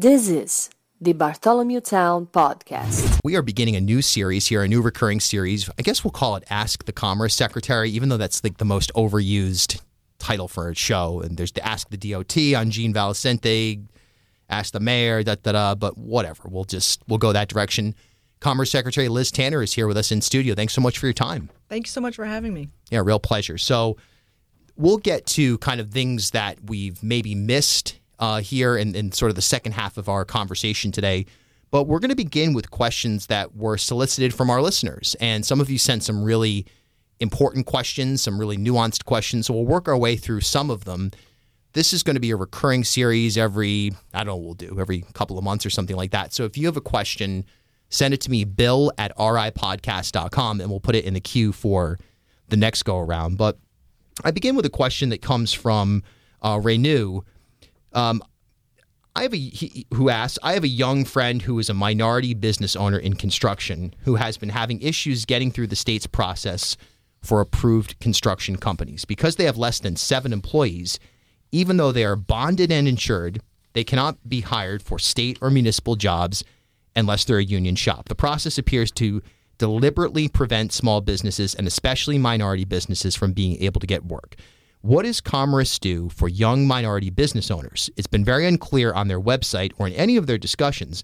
This is the Bartholomew Town Podcast. We are beginning a new series here, a new recurring series. I guess we'll call it Ask the Commerce Secretary, even though that's like the most overused title for a show. And there's the Ask the DOT on Gene Valicenti, Ask the Mayor, da da da. But whatever, we'll just we'll go that direction. Commerce Secretary Liz Tanner is here with us in studio. Thanks so much for your time. Thank you so much for having me. Yeah, real pleasure. So we'll get to kind of things that we've maybe missed uh, here in, in sort of the second half of our conversation today. But we're going to begin with questions that were solicited from our listeners. And some of you sent some really important questions, some really nuanced questions. So we'll work our way through some of them. This is going to be a recurring series every, I don't know we'll do, every couple of months or something like that. So if you have a question, send it to me, bill at ripodcast.com, and we'll put it in the queue for the next go around. But I begin with a question that comes from uh, Renew. Um, I have a he, who asks. I have a young friend who is a minority business owner in construction who has been having issues getting through the state's process for approved construction companies because they have less than seven employees. Even though they are bonded and insured, they cannot be hired for state or municipal jobs unless they're a union shop. The process appears to deliberately prevent small businesses and especially minority businesses from being able to get work. What does Commerce do for young minority business owners? It's been very unclear on their website or in any of their discussions.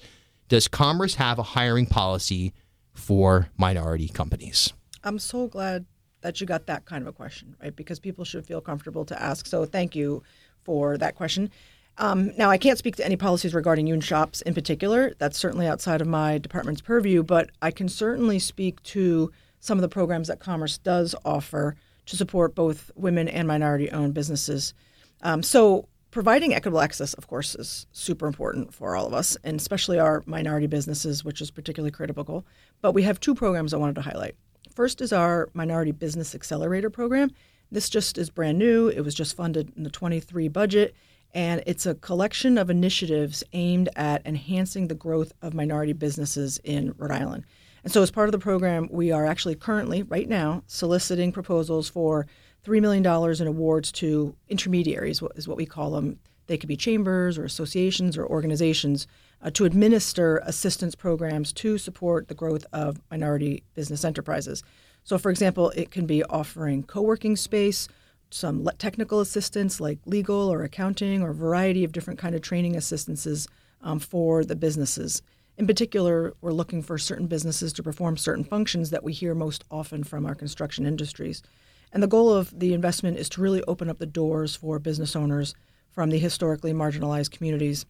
Does Commerce have a hiring policy for minority companies? I'm so glad that you got that kind of a question, right? Because people should feel comfortable to ask. So thank you for that question. Um, now, I can't speak to any policies regarding union shops in particular. That's certainly outside of my department's purview, but I can certainly speak to some of the programs that Commerce does offer to support both women and minority owned businesses. Um, so, providing equitable access, of course, is super important for all of us, and especially our minority businesses, which is particularly critical. But we have two programs I wanted to highlight. First is our Minority Business Accelerator program. This just is brand new. It was just funded in the 23 budget, and it's a collection of initiatives aimed at enhancing the growth of minority businesses in Rhode Island. And so, as part of the program, we are actually currently, right now, soliciting proposals for $3 million in awards to intermediaries, is what we call them. They could be chambers or associations or organizations uh, to administer assistance programs to support the growth of minority business enterprises. So, for example, it can be offering co working space, some technical assistance like legal or accounting, or a variety of different kind of training assistances um, for the businesses. In particular, we're looking for certain businesses to perform certain functions that we hear most often from our construction industries. And the goal of the investment is to really open up the doors for business owners from the historically marginalized communities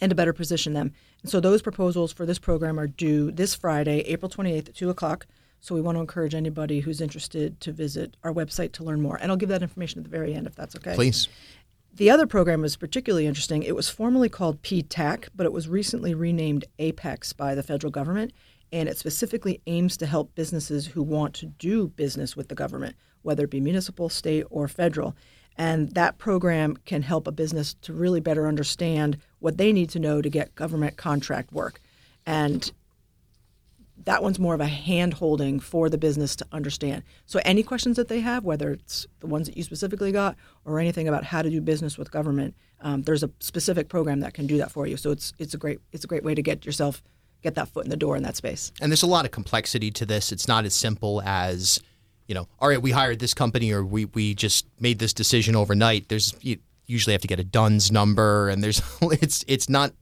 and to better position them. And so those proposals for this program are due this Friday, April 28th at 2 o'clock. So we want to encourage anybody who's interested to visit our website to learn more. And I'll give that information at the very end if that's okay. Please. The other program is particularly interesting. It was formerly called PTAC, but it was recently renamed Apex by the federal government, and it specifically aims to help businesses who want to do business with the government, whether it be municipal, state, or federal. And that program can help a business to really better understand what they need to know to get government contract work. And that one's more of a hand holding for the business to understand. So, any questions that they have, whether it's the ones that you specifically got or anything about how to do business with government, um, there's a specific program that can do that for you. So, it's it's a great it's a great way to get yourself get that foot in the door in that space. And there's a lot of complexity to this. It's not as simple as, you know, all right, we hired this company or we we just made this decision overnight. There's you usually have to get a DUNS number, and there's it's it's not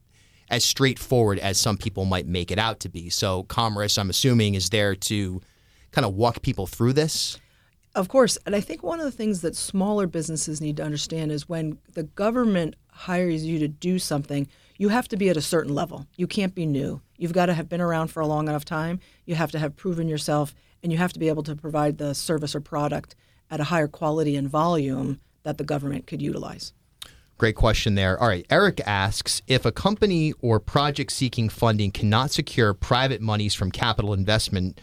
as straightforward as some people might make it out to be. So, Commerce, I'm assuming, is there to kind of walk people through this. Of course. And I think one of the things that smaller businesses need to understand is when the government hires you to do something, you have to be at a certain level. You can't be new. You've got to have been around for a long enough time. You have to have proven yourself, and you have to be able to provide the service or product at a higher quality and volume that the government could utilize. Great question there. All right. Eric asks if a company or project seeking funding cannot secure private monies from capital investment,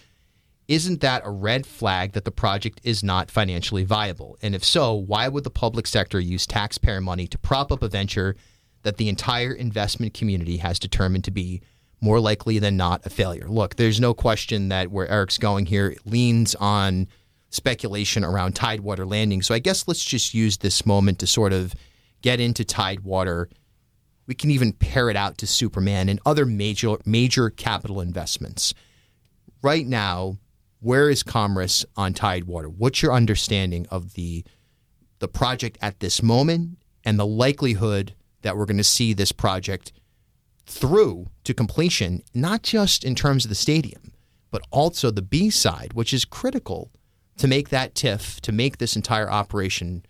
isn't that a red flag that the project is not financially viable? And if so, why would the public sector use taxpayer money to prop up a venture that the entire investment community has determined to be more likely than not a failure? Look, there's no question that where Eric's going here leans on speculation around Tidewater Landing. So I guess let's just use this moment to sort of get into Tidewater We can even pair it out to Superman and other major major capital investments. Right now, where is Commerce on Tidewater? What's your understanding of the the project at this moment and the likelihood that we're going to see this project through to completion, not just in terms of the stadium, but also the B side, which is critical to make that TIF, to make this entire operation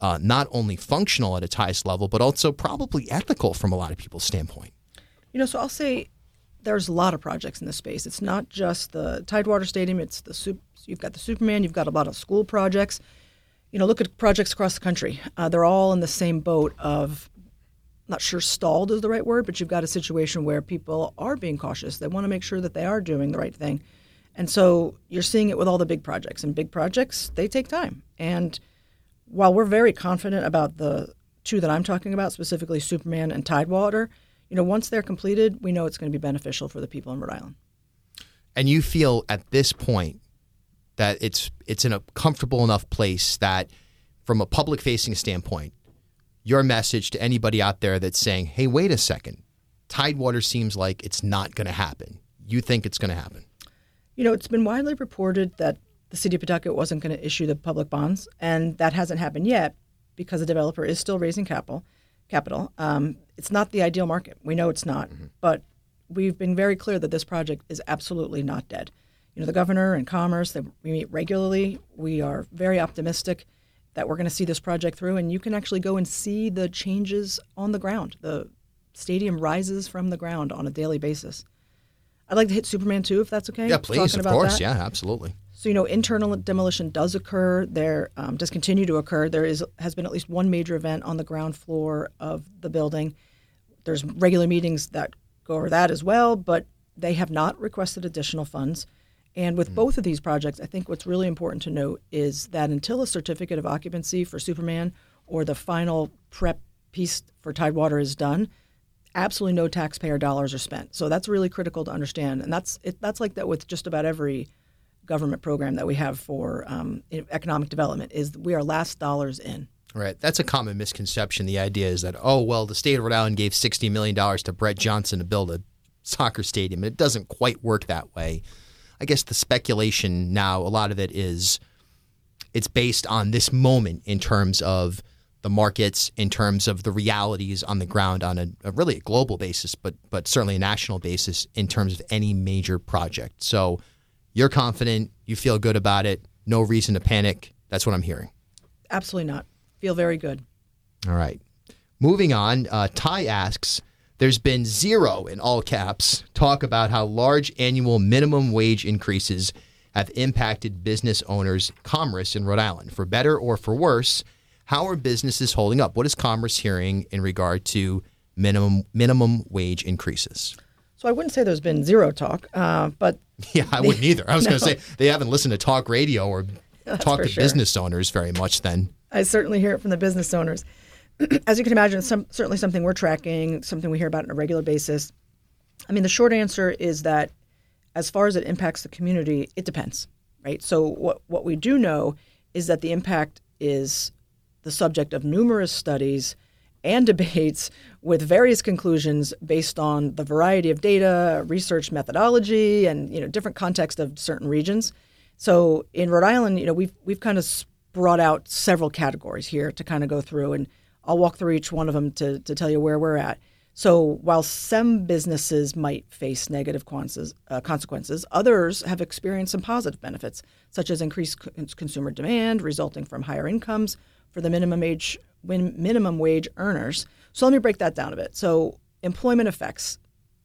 uh, not only functional at its highest level, but also probably ethical from a lot of people's standpoint. You know, so I'll say there's a lot of projects in this space. It's not just the Tidewater Stadium. It's the soup. You've got the Superman. You've got a lot of school projects. You know, look at projects across the country. Uh, they're all in the same boat of not sure stalled is the right word, but you've got a situation where people are being cautious. They want to make sure that they are doing the right thing. And so you're seeing it with all the big projects. And big projects, they take time. And while we're very confident about the two that I'm talking about, specifically Superman and Tidewater, you know, once they're completed, we know it's going to be beneficial for the people in Rhode Island. And you feel at this point that it's it's in a comfortable enough place that from a public facing standpoint, your message to anybody out there that's saying, hey, wait a second, Tidewater seems like it's not going to happen. You think it's going to happen? You know, it's been widely reported that the city of Pawtucket wasn't going to issue the public bonds, and that hasn't happened yet because the developer is still raising capital. Capital. Um, it's not the ideal market. We know it's not, mm-hmm. but we've been very clear that this project is absolutely not dead. You know, the governor and Commerce, they, we meet regularly. We are very optimistic that we're going to see this project through, and you can actually go and see the changes on the ground. The stadium rises from the ground on a daily basis. I'd like to hit Superman too, if that's okay. Yeah, please, of course. That. Yeah, absolutely. So you know, internal demolition does occur. There um, does continue to occur. There is has been at least one major event on the ground floor of the building. There's regular meetings that go over that as well, but they have not requested additional funds. And with mm. both of these projects, I think what's really important to note is that until a certificate of occupancy for Superman or the final prep piece for Tidewater is done, absolutely no taxpayer dollars are spent. So that's really critical to understand, and that's it, that's like that with just about every government program that we have for um, economic development. Is we are last dollars in. Right. That's a common misconception. The idea is that, oh, well, the state of Rhode Island gave $60 million to Brett Johnson to build a soccer stadium. It doesn't quite work that way. I guess the speculation now, a lot of it is it's based on this moment in terms of the markets, in terms of the realities on the ground on a, a really a global basis, but but certainly a national basis in terms of any major project. So you're confident, you feel good about it, no reason to panic. That's what I'm hearing. Absolutely not. Feel very good. All right. Moving on, uh, Ty asks there's been zero in all caps talk about how large annual minimum wage increases have impacted business owners' commerce in Rhode Island. For better or for worse, how are businesses holding up? What is commerce hearing in regard to minimum minimum wage increases? So I wouldn't say there's been zero talk, uh, but yeah, I wouldn't either. I was no. going to say they haven't listened to talk radio or talk to sure. business owners very much. Then I certainly hear it from the business owners. as you can imagine, it's some, certainly something we're tracking, something we hear about on a regular basis. I mean, the short answer is that as far as it impacts the community, it depends, right? So what what we do know is that the impact is the subject of numerous studies and debates with various conclusions based on the variety of data, research methodology, and you know different context of certain regions. So in Rhode Island, you know we've we've kind of brought out several categories here to kind of go through, and I'll walk through each one of them to to tell you where we're at. So while some businesses might face negative uh, consequences, others have experienced some positive benefits, such as increased consumer demand resulting from higher incomes for the minimum age minimum wage earners. So let me break that down a bit. So employment effects.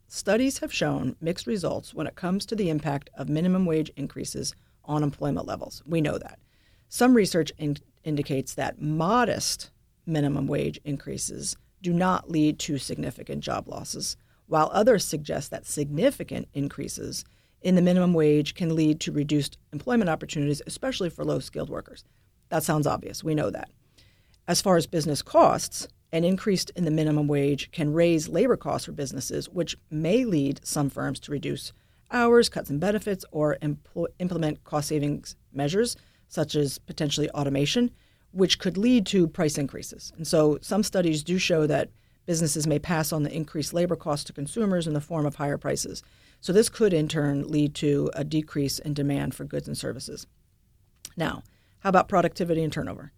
Studies have shown mixed results when it comes to the impact of minimum wage increases on employment levels. We know that. Some research in- indicates that modest minimum wage increases do not lead to significant job losses, while others suggest that significant increases in the minimum wage can lead to reduced employment opportunities, especially for low skilled workers. That sounds obvious. We know that. As far as business costs, an increase in the minimum wage can raise labor costs for businesses, which may lead some firms to reduce hours, cut some benefits, or impl- implement cost savings measures, such as potentially automation, which could lead to price increases. And so some studies do show that businesses may pass on the increased labor costs to consumers in the form of higher prices. So, this could in turn lead to a decrease in demand for goods and services. Now, how about productivity and turnover?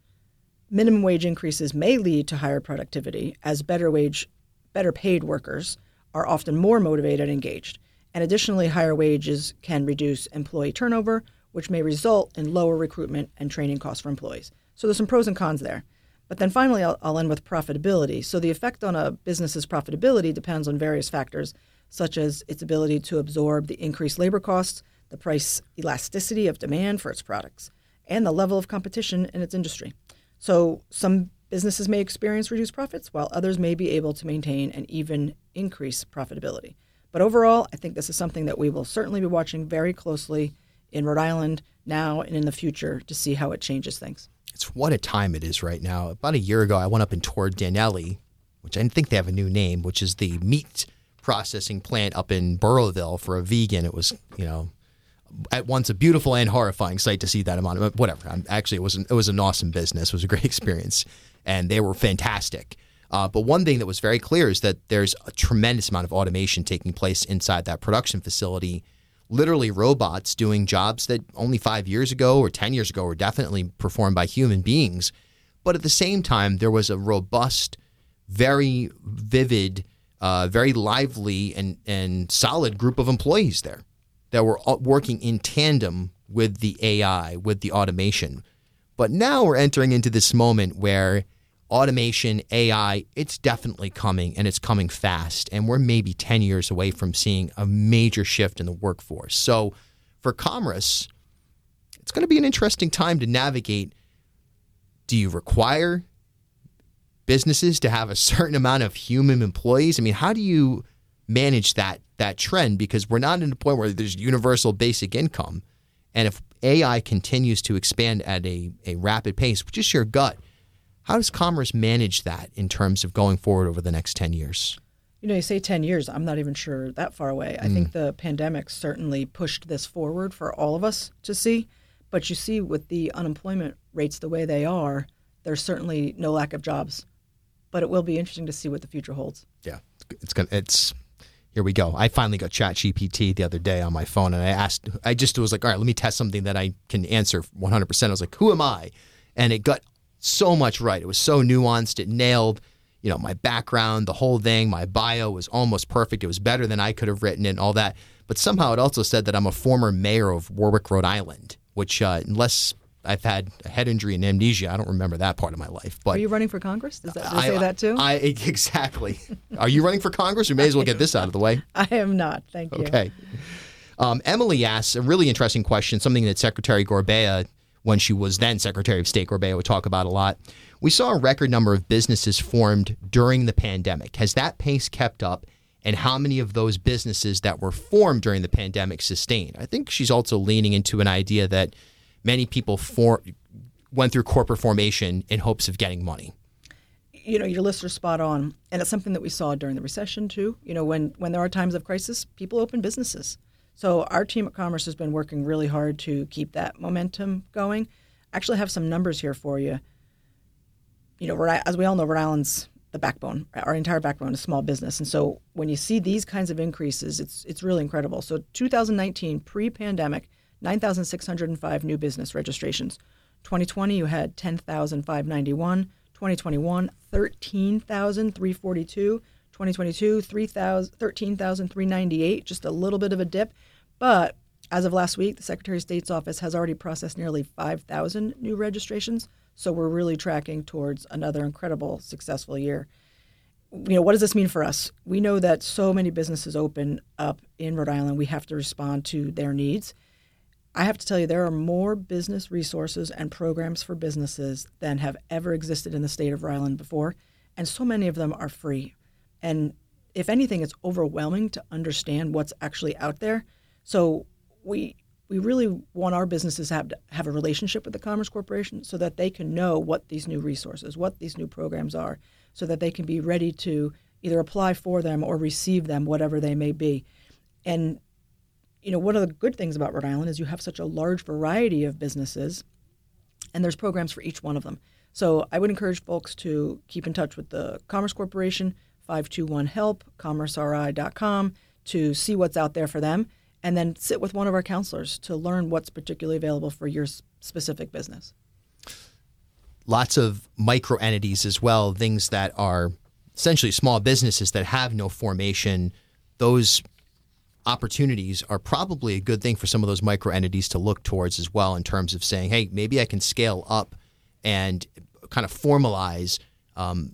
Minimum wage increases may lead to higher productivity as better wage better paid workers are often more motivated and engaged. And additionally, higher wages can reduce employee turnover, which may result in lower recruitment and training costs for employees. So there's some pros and cons there. But then finally, I'll, I'll, end with profitability. So the effect on a business's profitability depends on various factors, such as its ability to absorb the increased labor costs, the price elasticity of demand for its products, and the level of competition in its industry. So some businesses may experience reduced profits, while others may be able to maintain and even increase profitability. But overall, I think this is something that we will certainly be watching very closely in Rhode Island now and in the future to see how it changes things. It's what a time it is right now. About a year ago, I went up and toured Daniele, which I think they have a new name, which is the meat processing plant up in Burrillville for a vegan. It was, you know, at once a beautiful and horrifying sight to see that amount of whatever. I'm, actually, it was an, it was an awesome business. It was a great experience, and they were fantastic. Uh, but one thing that was very clear is that there's a tremendous amount of automation taking place inside that production facility. Literally, robots doing jobs that only five years ago or 10 years ago were definitely performed by human beings. But at the same time, there was a robust, very vivid, uh, very lively, and, and solid group of employees there that were working in tandem with the AI, with the automation. But now we're entering into this moment where automation, AI, it's definitely coming and it's coming fast. And we're maybe 10 years away from seeing a major shift in the workforce. So for commerce, it's going to be an interesting time to navigate. Do you require businesses to have a certain amount of human employees? I mean, how do you manage that that trend because we're not in a point where there's universal basic income. And if AI continues to expand at a, a rapid pace, which is your gut, how does commerce manage that in terms of going forward over the next 10 years? You know, you say 10 years, I'm not even sure that far away. I mm. think the pandemic certainly pushed this forward for all of us to see. But you see, with the unemployment rates the way they are, there's certainly no lack of jobs. But it will be interesting to see what the future holds. Yeah, it's gonna, it's here we go. I finally got Chat GPT the other day on my phone, and I asked, I just was like, all right, let me test something that I can answer 100%. I was like, who am I? And it got so much right. It was so nuanced. It nailed, you know, my background, the whole thing. My bio was almost perfect. It was better than I could have written it and all that. But somehow it also said that I'm a former mayor of Warwick, Rhode Island, which, uh, unless I've had a head injury and amnesia. I don't remember that part of my life. But are you running for Congress? Does that I, say that too? I, exactly. are you running for Congress? We may as well get this out of the way. I am not. Thank you. Okay. Um, Emily asks a really interesting question, something that Secretary Gorbea, when she was then Secretary of State Gorbea, would talk about a lot. We saw a record number of businesses formed during the pandemic. Has that pace kept up? And how many of those businesses that were formed during the pandemic sustained? I think she's also leaning into an idea that many people for, went through corporate formation in hopes of getting money. You know, your list are spot on, and it's something that we saw during the recession too. You know, when when there are times of crisis, people open businesses. So our team at Commerce has been working really hard to keep that momentum going. I actually have some numbers here for you. You know, as we all know, Rhode Island's the backbone. Our entire backbone is small business, and so when you see these kinds of increases, it's it's really incredible. So 2019, pre-pandemic, 9,605 new business registrations. 2020, you had 10,591. 2021, 13,342. 2022, 13,398, just a little bit of a dip. But as of last week, the Secretary of State's office has already processed nearly 5,000 new registrations. So we're really tracking towards another incredible, successful year. You know, what does this mean for us? We know that so many businesses open up in Rhode Island. We have to respond to their needs. I have to tell you, there are more business resources and programs for businesses than have ever existed in the state of Rhode Island before, and so many of them are free. And if anything, it's overwhelming to understand what's actually out there. So we we really want our businesses to have to have a relationship with the Commerce Corporation so that they can know what these new resources, what these new programs are, so that they can be ready to either apply for them or receive them, whatever they may be. And you know, one of the good things about Rhode Island is you have such a large variety of businesses, and there's programs for each one of them. So I would encourage folks to keep in touch with the Commerce Corporation, 521HELP, commerceri.com to see what's out there for them, and then sit with one of our counselors to learn what's particularly available for your specific business. Lots of micro entities as well, things that are essentially small businesses that have no formation. Those opportunities are probably a good thing for some of those micro entities to look towards as well in terms of saying, hey, maybe I can scale up and kind of formalize um,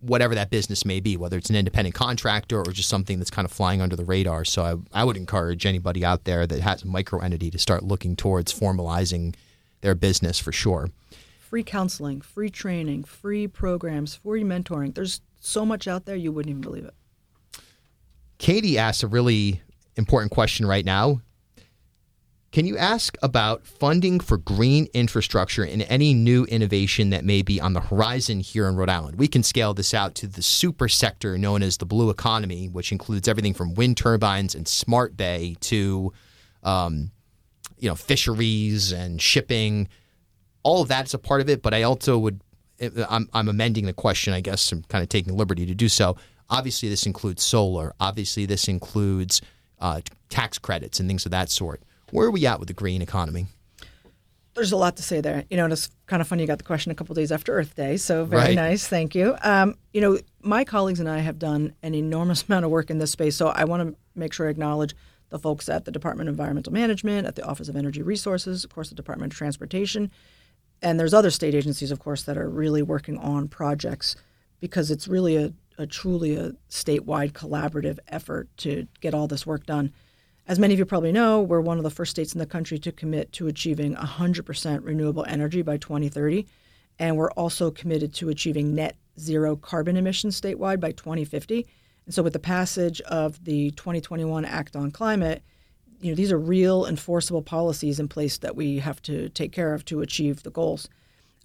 whatever that business may be, whether it's an independent contractor or just something that's kind of flying under the radar. So I, I would encourage anybody out there that has a micro entity to start looking towards formalizing their business for sure. Free counseling, free training, free programs, free mentoring. There's so much out there you wouldn't even believe it. Katie asks a really important question right now. Can you ask about funding for green infrastructure and any new innovation that may be on the horizon here in Rhode Island? We can scale this out to the super sector known as the blue economy, which includes everything from wind turbines and smart bay to, um, you know, fisheries and shipping. All of that's a part of it, but I also would, I'm, I'm amending the question, I guess, I'm kind of taking liberty to do so. Obviously, this includes solar. Obviously, this includes uh, tax credits and things of that sort. Where are we at with the green economy? There's a lot to say there. You know, it's kind of funny you got the question a couple days after Earth Day, so very Right. nice. Thank you. Um, you know, my colleagues and I have done an enormous amount of work in this space, so I want to make sure I acknowledge the folks at the Department of Environmental Management, at the Office of Energy Resources, of course, the Department of Transportation, and there's other state agencies, of course, that are really working on projects because it's really a, a truly a statewide collaborative effort to get all this work done. As many of you probably know, we're one of the first states in the country to commit to achieving 100% renewable energy by 2030. And we're also committed to achieving net zero carbon emissions statewide by 2050. And so, with the passage of the 2021 Act on Climate, you know, these are real enforceable policies in place that we have to take care of to achieve the goals.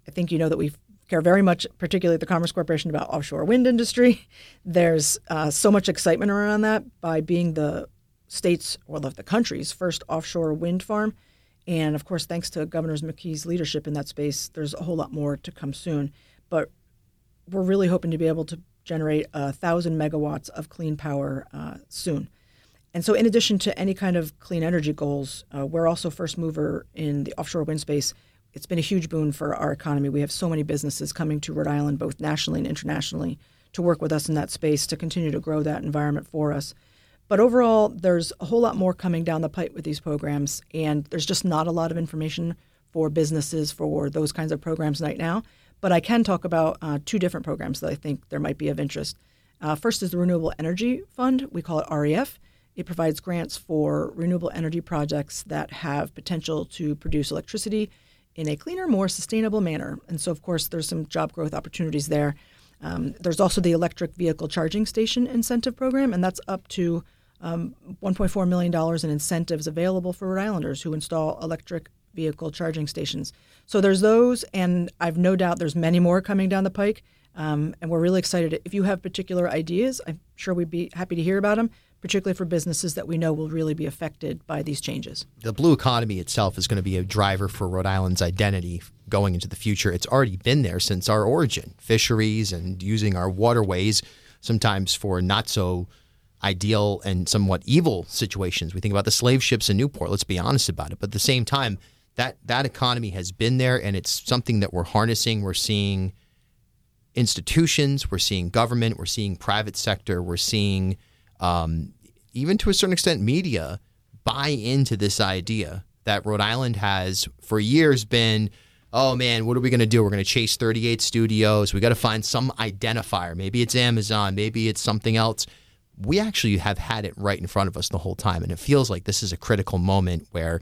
I think you know that we care very much, particularly the Commerce Corporation, about offshore wind industry. There's uh, so much excitement around that by being the state's or the country's first offshore wind farm. And of course, thanks to Governor McKee's leadership in that space, there's a whole lot more to come soon. But we're really hoping to be able to generate a thousand megawatts of clean power uh, soon. And so, in addition to any kind of clean energy goals, uh, we're also first mover in the offshore wind space. It's been a huge boon for our economy. We have so many businesses coming to Rhode Island, both nationally and internationally, to work with us in that space to continue to grow that environment for us. But overall, there's a whole lot more coming down the pipe with these programs, and there's just not a lot of information for businesses for those kinds of programs right now. But I can talk about uh, two different programs that I think there might be of interest. Uh, first is the Renewable Energy Fund. We call it REF. It provides grants for renewable energy projects that have potential to produce electricity in a cleaner, more sustainable manner. And so, of course, there's some job growth opportunities there. Um, there's also the electric vehicle charging station incentive program, and that's up to um, $1.4 million in incentives available for Rhode Islanders who install electric vehicle charging stations. So there's those, and I've no doubt there's many more coming down the pike. Um, and we're really excited. If you have particular ideas, I'm sure we'd be happy to hear about them, particularly for businesses that we know will really be affected by these changes. The blue economy itself is going to be a driver for Rhode Island's identity going into the future. It's already been there since our origin fisheries and using our waterways, sometimes for not so ideal and somewhat evil situations. We think about the slave ships in Newport, let's be honest about it. But at the same time, that, that economy has been there and it's something that we're harnessing. We're seeing institutions, we're seeing government, we're seeing private sector, we're seeing um, even to a certain extent media buy into this idea that Rhode Island has for years been, oh man, what are we going to do? We're going to chase 38 studios. We got to find some identifier. Maybe it's Amazon, maybe it's something else. We actually have had it right in front of us the whole time. And it feels like this is a critical moment where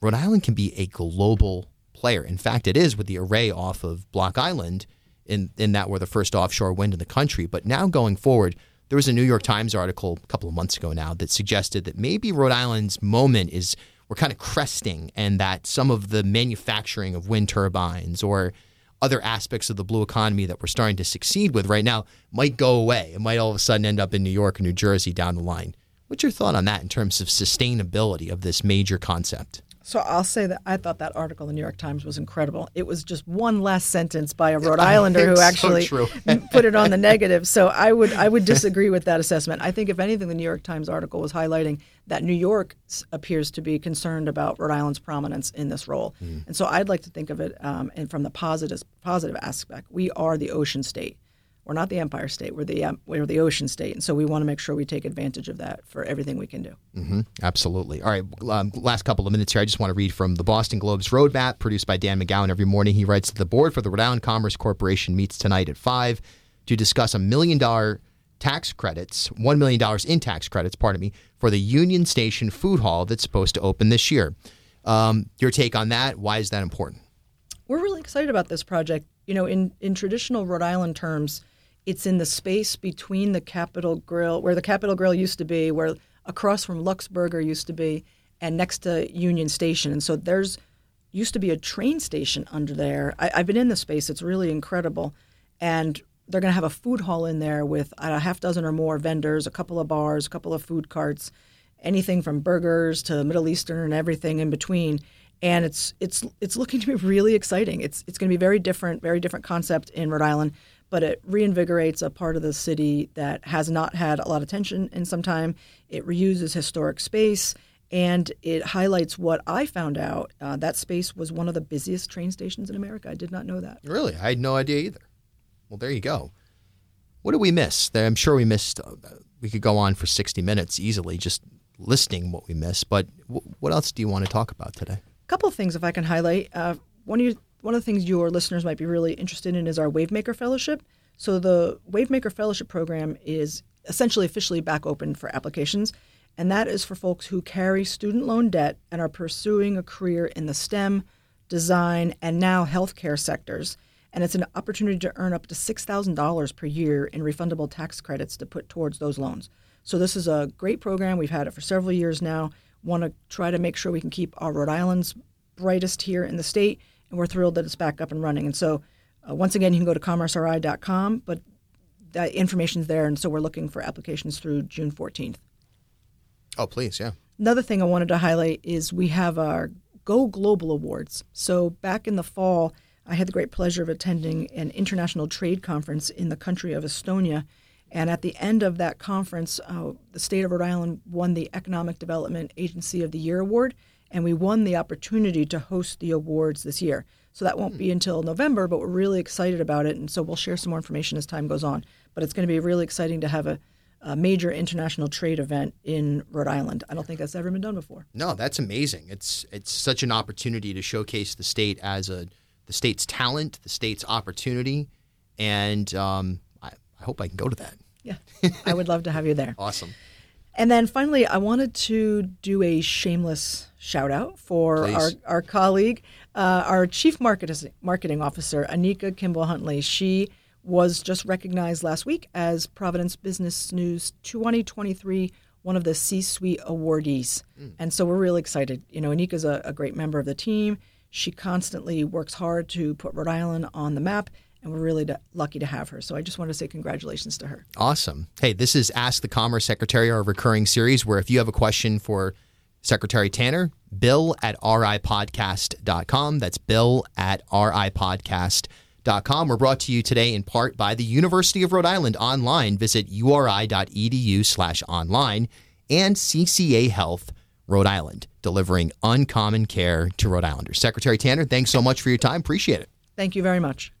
Rhode Island can be a global player. In fact, it is with the array off of Block Island, in, in that we're the first offshore wind in the country. But now going forward, there was a New York Times article a couple of months ago now that suggested that maybe Rhode Island's moment is we're kind of cresting and that some of the manufacturing of wind turbines or other aspects of the blue economy that we're starting to succeed with right now might go away. It might all of a sudden end up in New York or New Jersey down the line. What's your thought on that in terms of sustainability of this major concept? So I'll say that I thought that article in the New York Times was incredible. It was just one last sentence by a Rhode Islander who actually put it on the negative. So I would I would disagree with that assessment. I think if anything, the New York Times article was highlighting that New York appears to be concerned about Rhode Island's prominence in this role, and so I'd like to think of it um, and from the positive positive aspect. We are the ocean state. We're not the Empire State. We're the um, we're the ocean state, and so we want to make sure we take advantage of that for everything we can do. Absolutely. All right. Um, last couple of minutes here. I just want to read from the Boston Globe's roadmap produced by Dan McGowan every morning. He writes The board for the Rhode Island Commerce Corporation meets tonight at 5 to discuss a million dollar tax credits, $1 million in tax credits, pardon me, for the Union Station Food Hall that's supposed to open this year. Um, your take on that? Why is that important? we're really excited about this project. You know, in, in traditional Rhode Island terms, it's in the space between the Capital Grille, where the Capital Grille used to be, where across from Luxe Burger used to be, and next to Union Station. And so there's used to be a train station under there. I, I've been in the space; it's really incredible. And they're going to have a food hall in there with uh, a half dozen or more vendors, a couple of bars, a couple of food carts, anything from burgers to Middle Eastern and everything in between. And it's it's it's looking to be really exciting. It's it's going to be very different, very different concept in Rhode Island, but it reinvigorates a part of the city that has not had a lot of attention in some time. It reuses historic space. And it highlights what I found out. Uh, that space was one of the busiest train stations in America. I did not know that. Really? I had no idea either. Well, there you go. What did we miss? I'm sure we missed. Uh, we could go on for 60 minutes easily just listing what we missed. But w- what else do you want to talk about today? A couple of things if I can highlight. Uh, one of you, one of the things your listeners might be really interested in is our Wavemaker Fellowship. So the Wavemaker Fellowship program is essentially officially back open for applications, and that is for folks who carry student loan debt and are pursuing a career in the STEM, design, and now healthcare sectors. And it's an opportunity to earn up to $6,000 per year in refundable tax credits to put towards those loans. So this is a great program. We've had it for several years now. Want to try to make sure we can keep our Rhode Island's brightest here in the state, and we're thrilled that it's back up and running. And so, uh, once again, you can go to commerceri.com, but that information's there, and so we're looking for applications through June 14th. Oh, please, yeah. Another thing I wanted to highlight is we have our Go Global Awards. So back in the fall, I had the great pleasure of attending an international trade conference in the country of Estonia. And at the end of that conference, uh, the state of Rhode Island won the Economic Development Agency of the Year award, and we won the opportunity to host the awards this year. So that won't be until November, but we're really excited about it. And so we'll share some more information as time goes on. But it's going to be really exciting to have a, a major international trade event in Rhode Island. I don't think that's ever been done before. No, that's amazing. It's it's such an opportunity to showcase the state as a the state's talent, the state's opportunity, and um, I, I hope I can go to that. Yeah, I would love to have you there. Awesome. And then finally, I wanted to do a shameless shout out for Please. our, our colleague, uh, our chief market, marketing officer, Anika Kimball Huntley. She was just recognized last week as Providence Business News 2023 one of the C-suite awardees. And so we're really excited. You know, Anika's a, a great member of the team. She constantly works hard to put Rhode Island on the map, and we're really lucky to have her. So I just want to say congratulations to her. Awesome. Hey, this is Ask the Commerce Secretary, our recurring series where if you have a question for Secretary Tanner, bill at ripodcast.com. That's bill at ripodcast.com. We're brought to you today in part by the University of Rhode Island online. Visit uri.edu slash online and CCA Health Rhode Island, delivering uncommon care to Rhode Islanders. Secretary Tanner, thanks so much for your time. Appreciate it. Thank you very much.